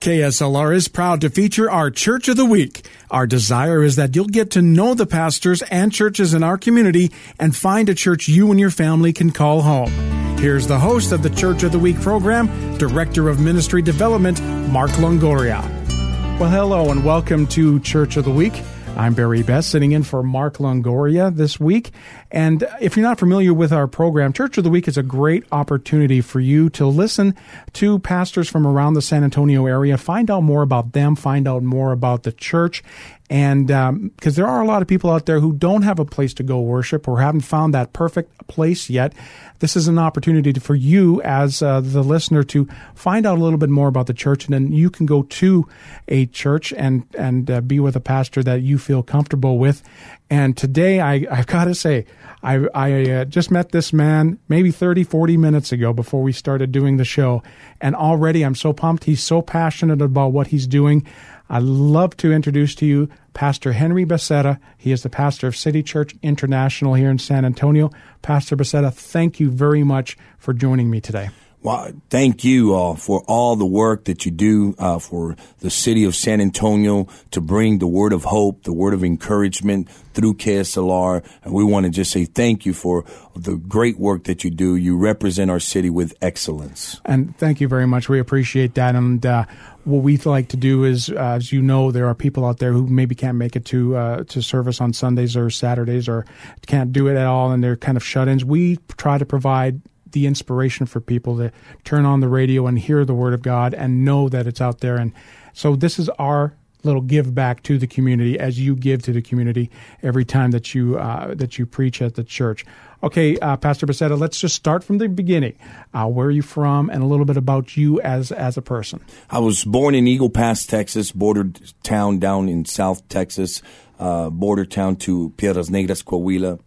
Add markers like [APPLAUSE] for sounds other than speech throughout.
KSLR is proud to feature our Church of the Week. Our desire is that you'll get to know the pastors and churches in our community and find a church you and your family can call home. Here's the host of the Church of the Week program, Director of Ministry Development, Mark Longoria. Well, hello and welcome to Church of the Week. I'm Barry Best, sitting in for Mark Longoria this week. And if you're not familiar with our program, Church of the Week is a great opportunity for you to listen to pastors from around the San Antonio area, find out more about them, find out more about the church, and because um, there are a lot of people out there who don't have a place to go worship or haven't found that perfect place yet, this is an opportunity for you as uh, the listener to find out a little bit more about the church, and then you can go to a church and and uh, be with a pastor that you feel comfortable with. And today, I, I've got to say, I, I uh, just met this man maybe 30, 40 minutes ago before we started doing the show. And already I'm so pumped. He's so passionate about what he's doing. I'd love to introduce to you Pastor Henry Becerra. He is the pastor of City Church International here in San Antonio. Pastor Becerra, thank you very much for joining me today. Well, thank you uh, for all the work that you do uh, for the city of San Antonio to bring the word of hope, the word of encouragement through KSLR. And we want to just say thank you for the great work that you do. You represent our city with excellence. And thank you very much. We appreciate that. And uh, what we like to do is, uh, as you know, there are people out there who maybe can't make it to uh, to service on Sundays or Saturdays or can't do it at all, and they're kind of shut-ins. We try to provide the inspiration for people to turn on the radio and hear the word of God and know that it's out there. And so this is our little give back to the community as you give to the community every time that you uh, that you preach at the church. Okay, uh, Pastor Becerra, let's just start from the beginning. Uh, where are you from, and a little bit about you as as a person. I was born in Eagle Pass, Texas, border town down in South Texas, uh, border town to Piedras Negras, Coahuila.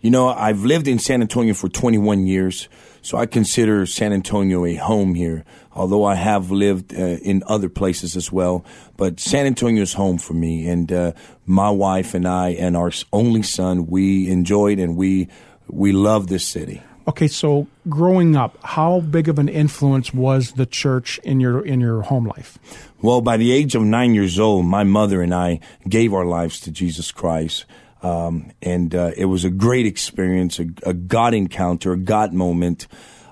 You know, I've lived in San Antonio for 21 years, so I consider San Antonio a home here, although I have lived uh, in other places as well. But San Antonio is home for me, and uh, my wife and I and our only son, we enjoyed and we we love this city. Okay, so growing up, how big of an influence was the church in your in your home life? Well, by the age of nine years old, my mother and I gave our lives to Jesus Christ. Um, and uh, it was a great experience, a, a, God encounter, a God moment.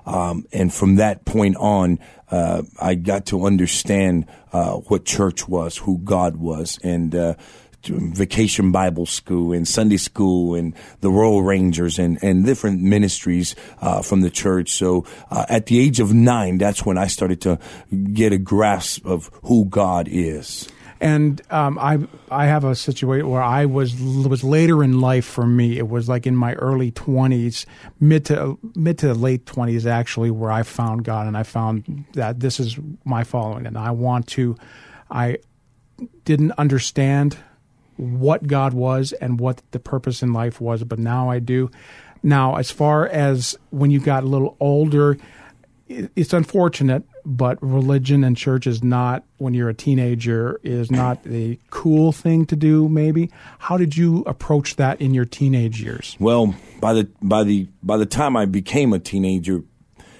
Um, and from that point on, uh, I got to understand uh, what church was, who God was, and uh, vacation Bible school and Sunday school and the Royal Rangers and, and different ministries uh, from the church. So uh, at the age of nine, that's when I started to get a grasp of who God is. And um, I I have a situation where I was was later in life for me. It was like in my early twenties, mid to mid to late twenties, actually, where I found God, and I found that this is my following, and I want to. I didn't understand what God was and what the purpose in life was, but now I do. Now, as far as when you got a little older, it's unfortunate, but religion and church is not when you're a teenager is not a cool thing to do. Maybe how did you approach that in your teenage years? Well, by the by the by the time I became a teenager,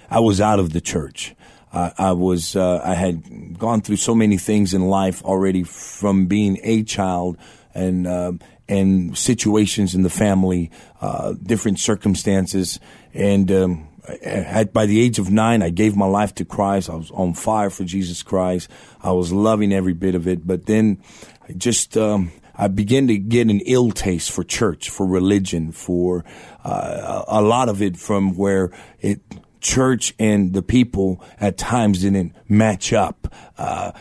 I was out of the church. Uh, I was uh, I had gone through so many things in life already from being a child and uh, and situations in the family, uh, different circumstances, and um, at, by the age of nine, I gave my life to Christ. I was on fire for Jesus Christ. I was loving every bit of it. But then, I just um, I began to get an ill taste for church, for religion, for uh, a lot of it from where it church and the people at times didn't match up. Uh,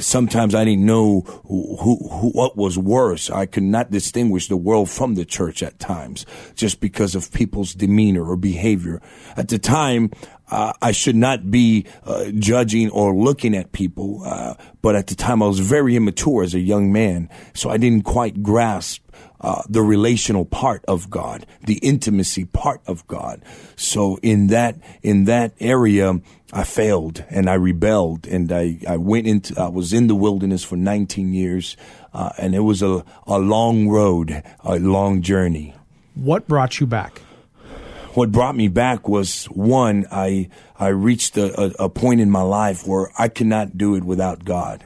sometimes I didn't know who, who, who, what was worse. I could not distinguish the world from the church at times just because of people's demeanor or behavior. At the time, uh, I should not be uh, judging or looking at people, uh, but at the time I was very immature as a young man, so I didn't quite grasp uh, the relational part of God, the intimacy part of God. So in that in that area, I failed and I rebelled and I, I went into I was in the wilderness for 19 years, uh, and it was a a long road, a long journey. What brought you back? What brought me back was one, I I reached a, a, a point in my life where I cannot do it without God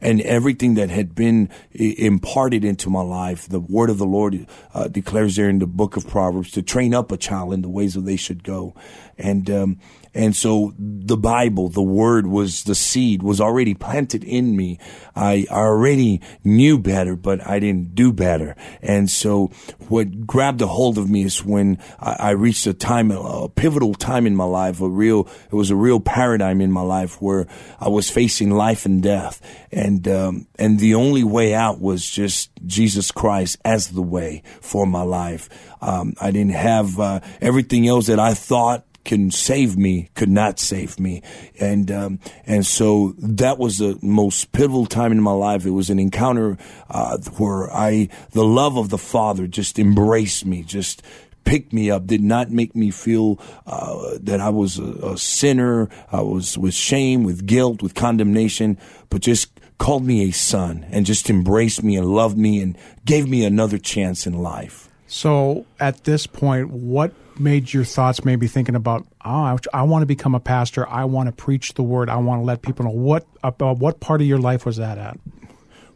and everything that had been imparted into my life. The word of the Lord uh, declares there in the book of Proverbs to train up a child in the ways that they should go. And, um, and so the Bible, the word was the seed was already planted in me. I already knew better, but I didn't do better. And so what grabbed a hold of me is when I, I reached a time, a pivotal time in my life, a real, it was a real paradigm in my life where I was facing life and death. And, um, and the only way out was just Jesus Christ as the way for my life. Um, I didn't have, uh, everything else that I thought can save me could not save me, and um, and so that was the most pivotal time in my life. It was an encounter uh, where I the love of the Father just embraced me, just picked me up, did not make me feel uh, that I was a, a, sinner. I was with shame, with guilt, with condemnation, but just called me a son and just embraced me and loved me and gave me another chance in life. So at this point, what made your thoughts maybe thinking about oh I, want to become a pastor. I want to preach the word. I want to let people know what about what part of your life was that at?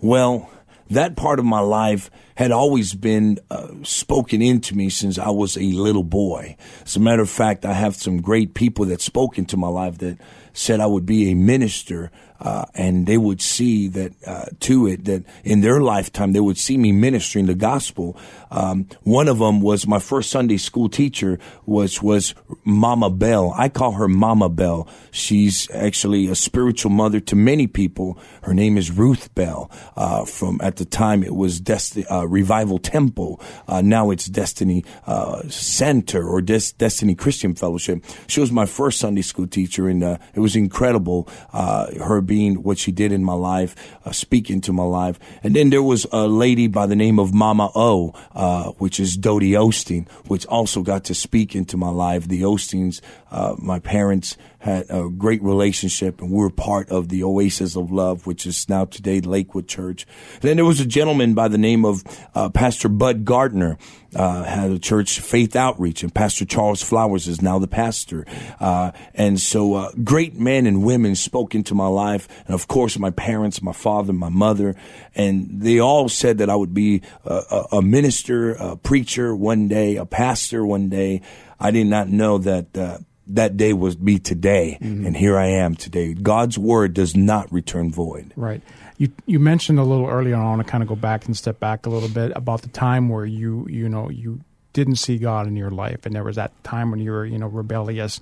Well that part of my life had always been uh, spoken into me since I was a little boy. As a matter of fact, I have some great people that spoke into my life that said I would be a minister uh, and they would see that uh, to it that in their lifetime they would see me ministering the gospel. Um, one of them was my first Sunday school teacher was was Mama Bell. I call her Mama Bell. She's actually a spiritual mother to many people. Her name is Ruth Bell. Uh, from at the time it was Desti- uh, Revival Temple. Uh, now it's Destiny uh, Center or Des- Destiny Christian Fellowship. She was my first Sunday school teacher, and it was incredible. her being what she did in my life, uh, speaking to my life. And then there was a lady by the name of Mama O, uh, which is Dodie Osteen, which also got to speak into my life. The Osteens, uh, my parents had a great relationship and we were part of the Oasis of Love, which is now today Lakewood Church. then there was a gentleman by the name of uh, Pastor Bud Gardner, uh, had a church faith outreach and Pastor Charles Flowers is now the pastor. Uh, and so, uh, great men and women spoke into my life. And of course, my parents, my father, my mother, and they all said that I would be a, a minister, a preacher one day, a pastor one day. I did not know that, uh, that day was be today, mm-hmm. and here I am today. God's word does not return void. Right. You you mentioned a little earlier. I want to kind of go back and step back a little bit about the time where you you know you didn't see God in your life, and there was that time when you were you know rebellious.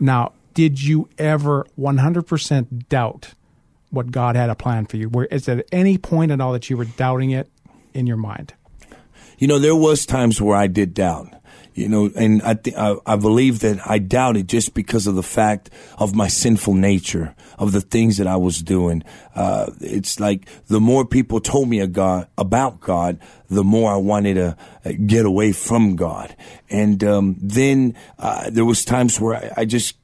Now, did you ever one hundred percent doubt what God had a plan for you? Where is there any point at all that you were doubting it in your mind? You know, there was times where I did doubt you know, and I, th- I, I believe that I doubted just because of the fact of my sinful nature, of the things that I was doing. Uh, it's like the more people told me God, about God, the more I wanted to uh, get away from God. And um, then uh, there was times where I, I just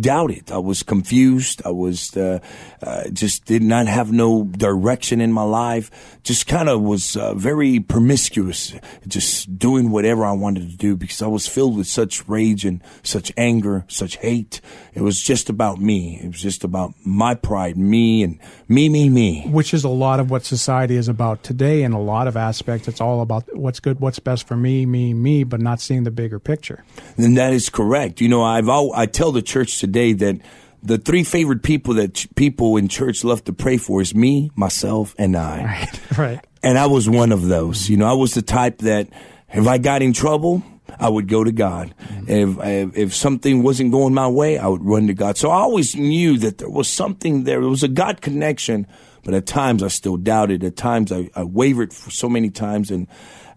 doubted. I was confused. I was uh, uh, just did not have no direction in my life. Just kind of was uh, very promiscuous, just doing whatever I wanted to do because I was filled with such rage and such anger, such hate. It was just about me. It was just about my pride, me and me, me, me. Which is a lot of what society is about today. In a lot of aspects, it's all about what's good, what's best for me, me, me, but not seeing the bigger picture. And that is correct. You know, I've I tell the church today that the three favorite people that ch- people in church love to pray for is me, myself, and I. [LAUGHS] Right, right. And I was one of those. You know, I was the type that if I got in trouble, I would go to God. Mm-hmm. If, if if something wasn't going my way, I would run to God. So I always knew that there was something there. There was a God connection, but at times I still doubted. At times I, I wavered for so many times, and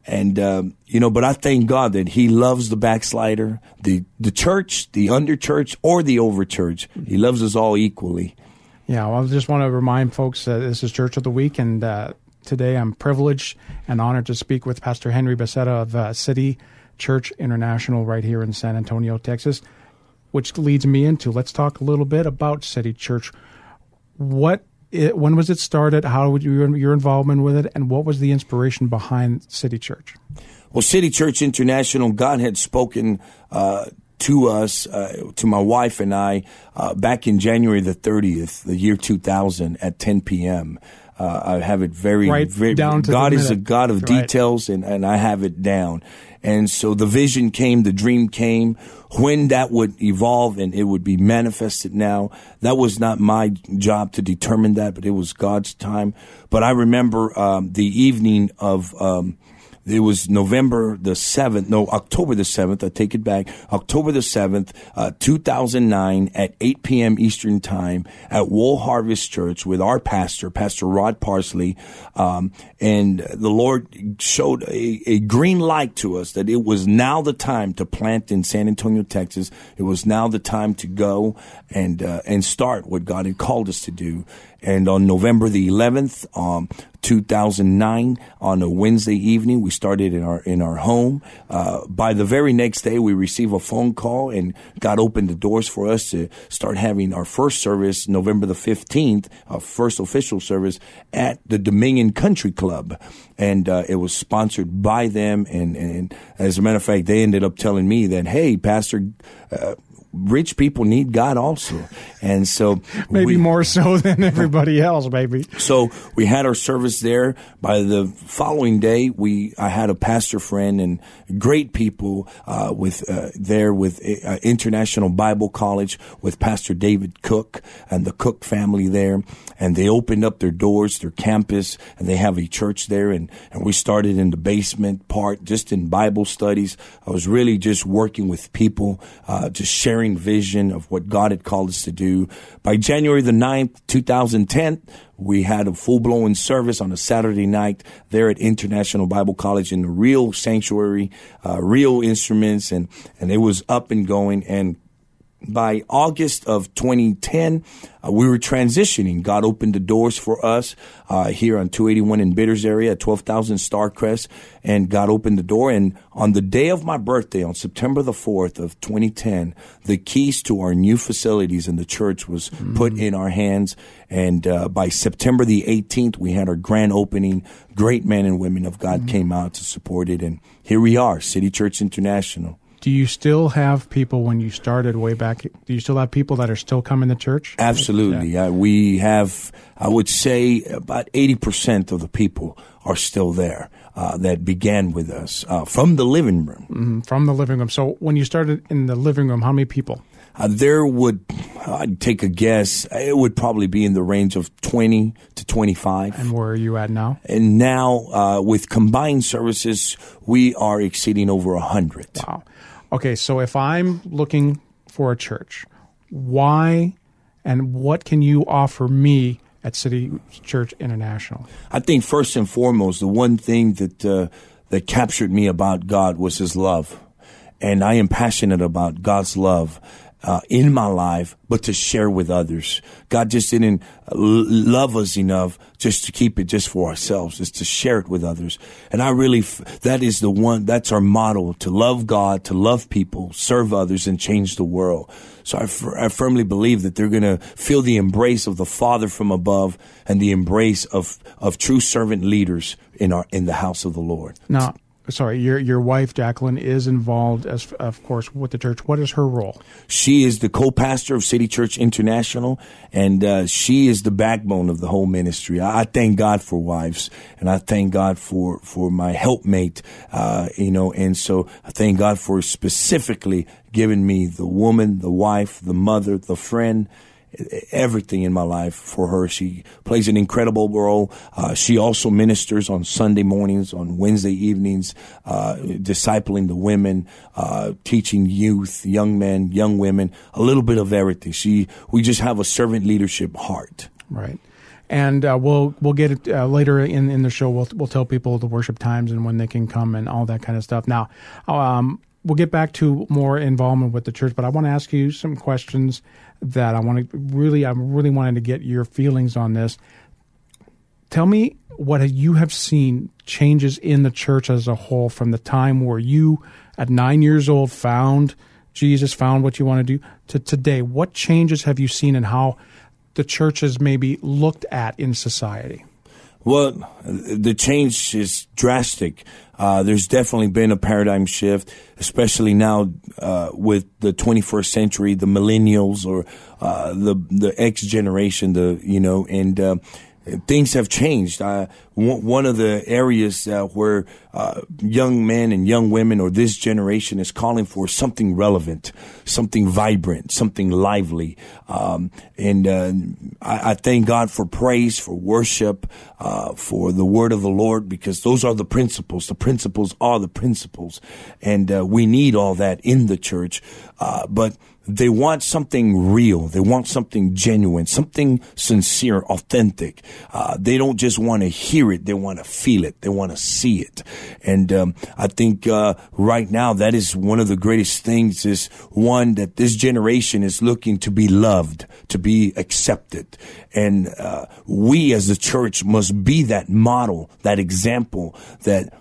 and um, you know. But I thank God that He loves the backslider, the the church, the under church, or the over church. He loves us all equally. Yeah, well, I just want to remind folks uh, this is Church of the Week, and uh, today I'm privileged and honored to speak with Pastor Henry Becerra of uh, City Church International right here in San Antonio, Texas, which leads me into let's talk a little bit about City Church. What it, when was it started? How would you, your involvement with it, and what was the inspiration behind City Church? Well, City Church International, God had spoken uh, to us, uh, to my wife and I, uh, back in January the 30th, the year 2000 at 10 p.m. Uh, I have it very, Right very down God is a. God of Right. details, and, and I have it down. And so the vision came, the dream came, when that would evolve and it would be manifested now. That was not my job to determine that, but it was God's time. But I remember um, the evening of. Um, it was November the 7th, no, October the 7th, I take it back, October the 7th, uh, 2009 at 8 p.m. Eastern Time at World Harvest Church with our pastor, Pastor Rod Parsley. Um, and the Lord showed a, a green light to us that it was now the time to plant in San Antonio, Texas. It was now the time to go and, uh, and start what God had called us to do. And on November the 11th, um, 2009, on a Wednesday evening, we started in our in our home. Uh, by the very next day, we received a phone call, and God opened the doors for us to start having our first service, November the 15th, our first official service at the Dominion Country Club, and uh, it was sponsored by them. And, and as a matter of fact, they ended up telling me that, hey, Pastor. Uh, Rich people need God also, and so [LAUGHS] Maybe we- more so than everybody else, maybe. so we had our service there. By the following day, we I had a pastor friend and great people uh, with uh, there with uh, International Bible College with Pastor David Cook and the Cook family there, and they opened up their doors, their campus, and they have a church there. And and we started in the basement part, just in Bible studies. I was really just working with people, uh, just sharing vision of what God had called us to do. By January the 9th, 2010, we had a full blown service on a Saturday night there at International Bible College in the real sanctuary, uh, real instruments, and, and it was up and going. And by August of 2010, uh, we were transitioning. God opened the doors for us uh, here on 281 in Bitters area at 12,000 Starcrest, and God opened the door. And on the day of my birthday, on September the 4th of 2010, the keys to our new facilities in the church was put in our hands. And uh, by September the 18th, we had our grand opening. Great men and women of God came out to support it, and here we are, City Church International. Do you still have people when you started way back? Do you still have people that are still coming to church? Absolutely. Uh, we have, I would say, about 80% of the people are still there uh, that began with us uh, from the living room. from the living room. So when you started in the living room, how many people? Uh, there would, I'd take a guess, it would probably be in the range of 20 to 25. And where are you at now? And now, uh, with combined services, we are exceeding over 100. Wow. Okay, so if I'm looking for a church, why and what can you offer me at City Church International? I think first and foremost, the one thing that uh, that captured me about God was His love, and I am passionate about God's love uh, in my life, but to share with others. God just didn't uh, love us enough just to keep it just for ourselves, just to share it with others. And I really, that is the one, that's our model to love God, to love people, serve others, and change the world. So I, I firmly believe that they're going to feel the embrace of the Father from above and the embrace of, of true servant leaders in our, in the house of the Lord. Now, sorry, your your wife Jacqueline is involved as of course with the church. What is her role? She is the co-pastor of City Church International, and uh, she is the backbone of the whole ministry. I, I thank God for wives, and I thank God for for my helpmate. Uh, you know, and so I thank God for specifically giving me the woman, the wife, the mother, the friend. Everything in my life for her. She plays an incredible role. Uh, she also ministers on Sunday mornings, on Wednesday evenings, uh, discipling the women, uh, teaching youth, young men, young women, a little bit of everything. She, we just have a servant leadership heart. Right. And uh, we'll we'll get it uh, later in, in the show. We'll we'll tell people the worship times and when they can come and all that kind of stuff. Now, um, we'll get back to more involvement with the church, but I want to ask you some questions that I want to really, I'm really wanting to get your feelings on this. Tell me what you have seen changes in the church as a whole from the time where you, at nine years old, found Jesus, found what you want to do, to today. What changes have you seen in how the church is maybe looked at in society? Well, the change is drastic. Uh, there's definitely been a paradigm shift, especially now uh, with the 21st century, the millennials or uh, the the X generation, the you know, and uh, things have changed. Uh, one of the areas uh, where uh, young men and young women or this generation is calling for something relevant, something vibrant, something lively. Um, and uh, I, I, thank God for praise, for worship, uh, for the word of the Lord, because those are the principles. The principles are the principles. And uh, we need all that in the church. but they want something real. They want something genuine, something sincere, authentic. Uh, they don't just want to hear it. They want to feel it. They want to see it. And, um, I think, uh, right now that is one of the greatest things is one that this generation is looking to be loved, to be accepted. And, uh, we as the church must be that model, that example that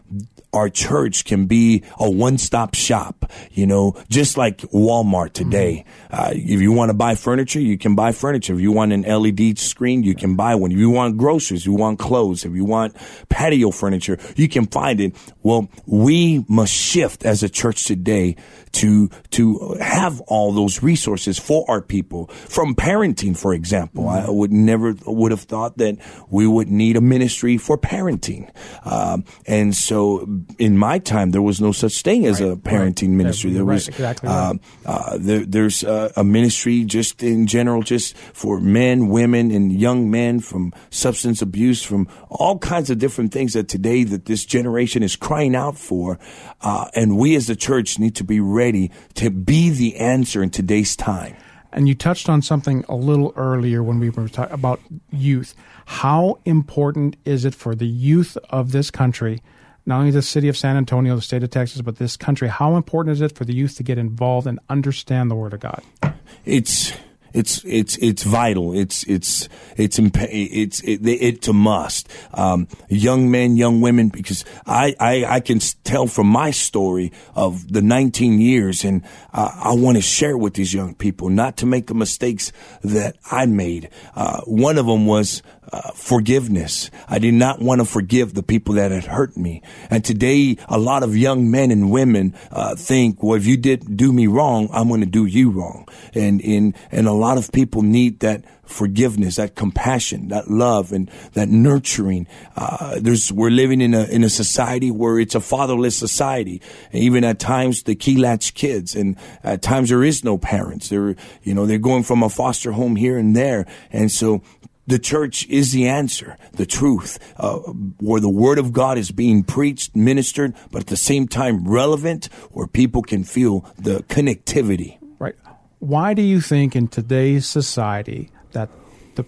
our church can be a one-stop shop, you know, just like Walmart today. Mm-hmm. Uh, if you want to buy furniture, you can buy furniture. If you want an LED screen, you can buy one. If you want groceries, you want clothes, if you want patio furniture, you can find it. Well, we must shift as a church today to to have all those resources for our people. From parenting, for example, mm-hmm. I would never would have thought that we would need a ministry for parenting. Um, and so, in my time, there was no such thing as right. a parenting right. ministry. There right. was exactly uh, uh, there, there's uh, a ministry just in general, just for men, women, and young men from substance abuse, from all kinds of different things that today that this generation is crying out for, uh, and we as the church need to be ready to be the answer in today's time. And you touched on something a little earlier when we were talking about youth. How important is it for the youth of this country, not only the city of San Antonio, the state of Texas, but this country? How important is it for the youth to get involved and understand the Word of God? It's it's it's it's vital. It's it's it's it's it, it's a must. Um, young men, young women, because I, I I can tell from my story of the 19 years, and uh, I want to share with these young people not to make the mistakes that I made. Uh, one of them was uh, forgiveness. I did not want to forgive the people that had hurt me. And today, a lot of young men and women uh, think, well, if you did do me wrong, I'm going to do you wrong. And in and a lot of people need that forgiveness, that compassion, that love, and that nurturing. Uh, there's we're living in a in a society where it's a fatherless society, and even at times the key latch kids, and at times there is no parents. They're you know they're going from a foster home here and there, and so the church is the answer, the truth, uh, where the word of God is being preached, ministered, but at the same time relevant, where people can feel the connectivity. Right. Why do you think in today's society that the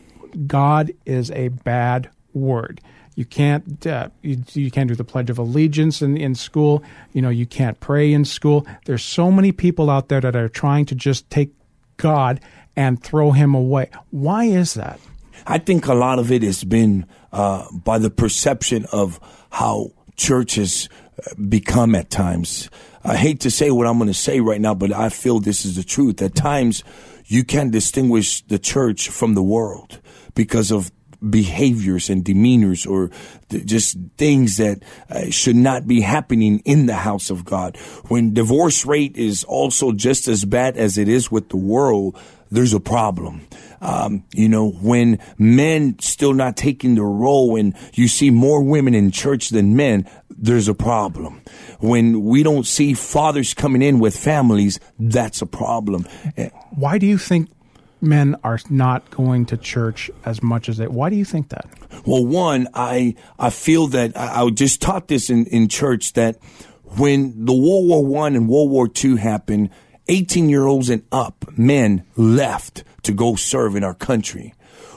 God is a bad word? You can't uh, you, you can't do the Pledge of Allegiance in, in school. You know you can't pray in school. There's so many people out there that are trying to just take God and throw him away. Why is that? I think a lot of it has been uh, by the perception of how churches uh, become at times. I hate to say what I'm going to say right now, but I feel this is the truth. At times, you can't distinguish the church from the world because of behaviors and demeanors or th- just things that uh, should not be happening in the house of God. When divorce rate is also just as bad as it is with the world, there's a problem. Um, you know, when men still not taking their role and you see more women in church than men, there's a problem. When we don't see fathers coming in with families, that's a problem. Why do you think men are not going to church as much as they. Why do you think that? Well, one, I I feel that I, I just taught this in, in church that when the World War One and World War Two happened, 18 year olds and up men left to go serve in our country.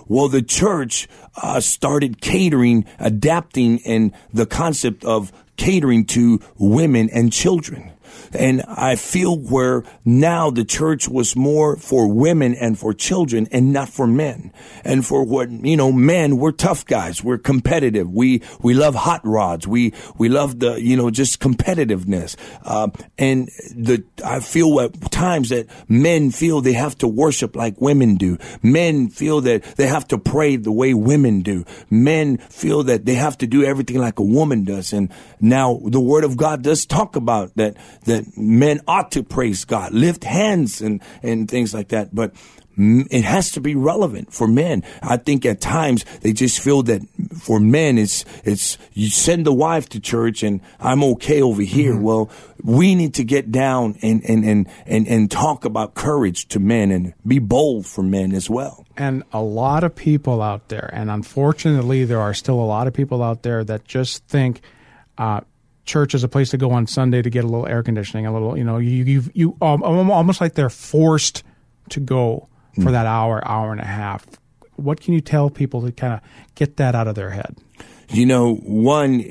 Well, the church uh, started catering, adapting, and the concept of catering to women and children. And I feel where now the church was more for women and for children and not for men. And for what, you know, men, we're tough guys. We're competitive. We, we love hot rods. We, we love the, you know, just competitiveness. Uh, and the, I feel at times that men feel they have to worship like women do. Men feel that they have to pray the way women do. Men feel that they have to do everything like a woman does. And now the word of God does talk about that, that men ought to praise God, lift hands and, and things like that. But it has to be relevant for men. I think at times they just feel that for men, it's, it's, you send the wife to church and I'm okay over here. Mm-hmm. Well, we need to get down and, and, and, and, and talk about courage to men and be bold for men as well. And a lot of people out there, and unfortunately, there are still a lot of people out there that just think, uh, church is a place to go on Sunday to get a little air conditioning, a little, you know, you you you um, almost like they're forced to go for that hour, hour and a half. What can you tell people to kind of get that out of their head? You know, one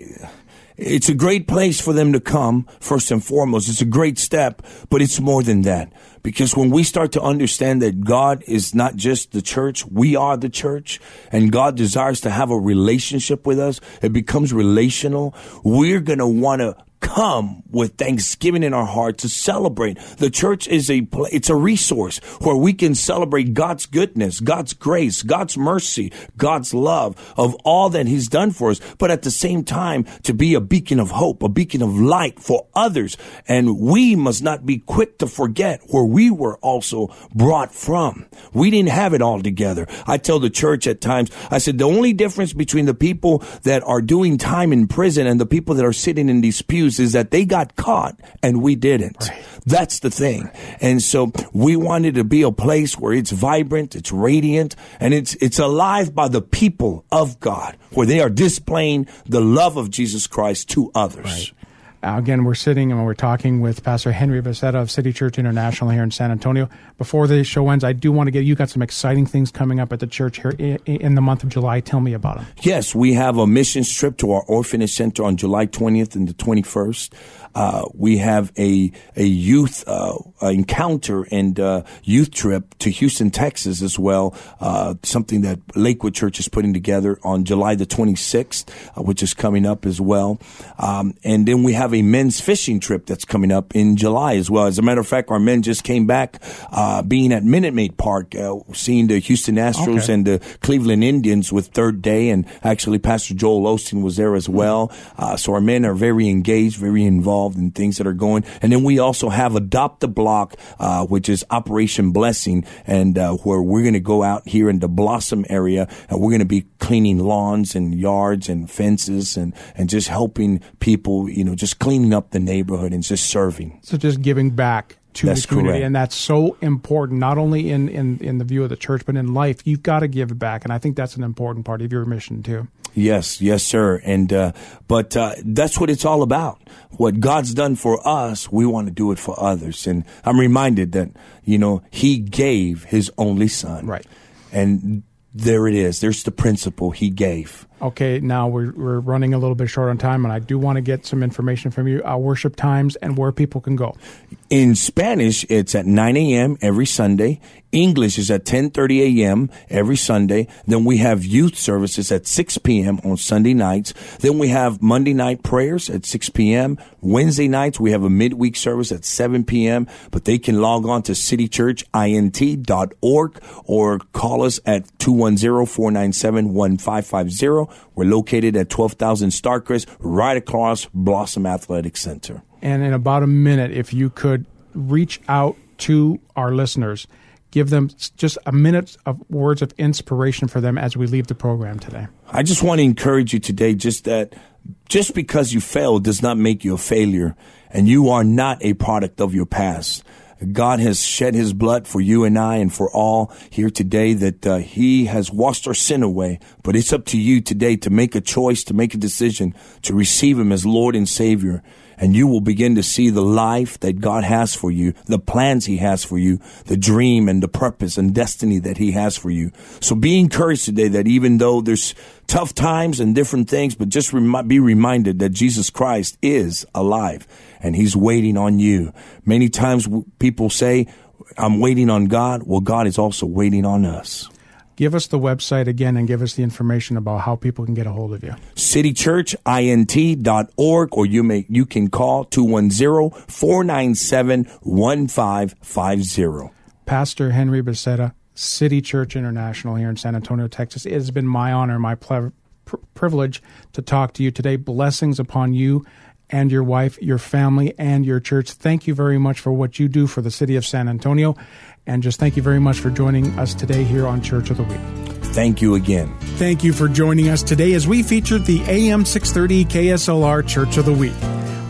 it's a great place for them to come, first and foremost. It's a great step, but it's more than that. Because when we start to understand that God is not just the church, we are the church, and God desires to have a relationship with us, it becomes relational. We're going to want to come with thanksgiving in our heart to celebrate. The church is a it's a resource where we can celebrate God's goodness, God's grace, God's mercy, God's love of all that he's done for us, but at the same time to be a beacon of hope, a beacon of light for others. And we must not be quick to forget where we were also brought from. We didn't have it all together. I tell the church at times, I said the only difference between the people that are doing time in prison and the people that are sitting in pews is that they got caught and we didn't. Right. That's the thing. And so we wanted to be a place where it's vibrant, it's radiant, and it's, it's alive by the people of God, where they are displaying the love of Jesus Christ to others. Right. Uh, again, we're sitting and we're talking with Pastor Henry Becerra of City Church International here in San Antonio. Before the show ends, I do want to get you got some exciting things coming up at the church here in, the month of July. Tell me about them. Yes, we have a mission trip to our orphanage center on July 20th and the 21st. Uh, we have a a youth uh, encounter and uh, youth trip to Houston, Texas, as well. Uh, something that Lakewood Church is putting together on July the 26th, uh, which is coming up as well. Um, and then we have a men's fishing trip that's coming up in July as well. As a matter of fact, our men just came back being at Minute Maid Park, seeing the Houston Astros okay. and the Cleveland Indians with third day, and actually Pastor Joel Osteen was there as well. so our men are very engaged, very involved involved in things that are going. And then we also have Adopt a Block, uh, which is Operation Blessing, and uh, where we're going to go out here in the Blossom area, and we're going to be cleaning lawns and yards and fences, and and just helping people, you know, just cleaning up the neighborhood and just serving. So just giving back to that's the community. Correct. And that's so important, not only in, in, in the view of the church, but in life. You've got to give back. And I think that's an important part of your mission, too. Yes, yes, sir. And, uh, but, uh, that's what it's all about. What God's done for us, we want to do it for others. And I'm reminded that, you know, He gave His only Son. Right. And there it is. There's the principle He gave. Okay, now we're, we're running a little bit short on time, and I do want to get some information from you, uh, worship times and where people can go. In Spanish, it's at 9 a.m. every Sunday. English is at 10:30 a.m. every Sunday. Then we have youth services at 6 p.m. on Sunday nights. Then we have Monday night prayers at 6 p.m. Wednesday nights we have a midweek service at 7 p.m. But they can log on to citychurchint.org or call us at 210-497-1550. We're located at 12,000 Starcrest, right across Blossom Athletic Center. And in about a minute, if you could reach out to our listeners give them just a minute of words of inspiration for them as we leave the program today? I just want to encourage you today just that just because you failed does not make you a failure and you are not a product of your past. God has shed his blood for you and I and for all here today that uh, he has washed our sin away. But it's up to you today to make a choice, to make a decision to receive him as Lord and Savior and you will begin to see the life that God has for you, the plans He has for you, the dream and the purpose and destiny that He has for you. So be encouraged today that even though there's tough times and different things, but just rem- be reminded that Jesus Christ is alive and He's waiting on you. Many times people say, I'm waiting on God. Well, God is also waiting on us give us the website again and give us the information about how people can get a hold of you. citychurchint.org or you may you can call 210-497-1550. Pastor Henry Becerra, City Church International here in San Antonio, Texas. It has been my honor, my ple- pr- privilege to talk to you today. Blessings upon you and your wife, your family, and your church. Thank you very much for what you do for the city of San Antonio. And just thank you very much for joining us today here on Church of the Week. Thank you again. Thank you for joining us today as we featured the AM 630 KSLR Church of the Week.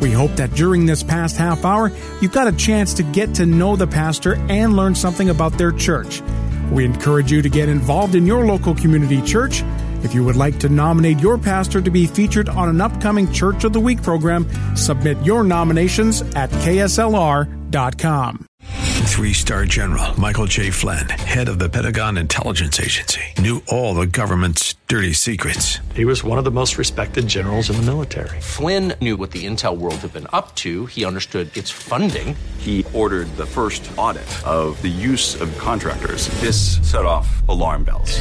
We hope that during this past half hour, you got a chance to get to know the pastor and learn something about their church. We encourage you to get involved in your local community church. If you would like to nominate your pastor to be featured on an upcoming Church of the Week program, submit your nominations at kslr.com. Three star general Michael J. Flynn, head of the Pentagon Intelligence Agency, knew all the government's dirty secrets. He was one of the most respected generals in the military. Flynn knew what the intel world had been up to, he understood its funding. He ordered the first audit of the use of contractors. This set off alarm bells.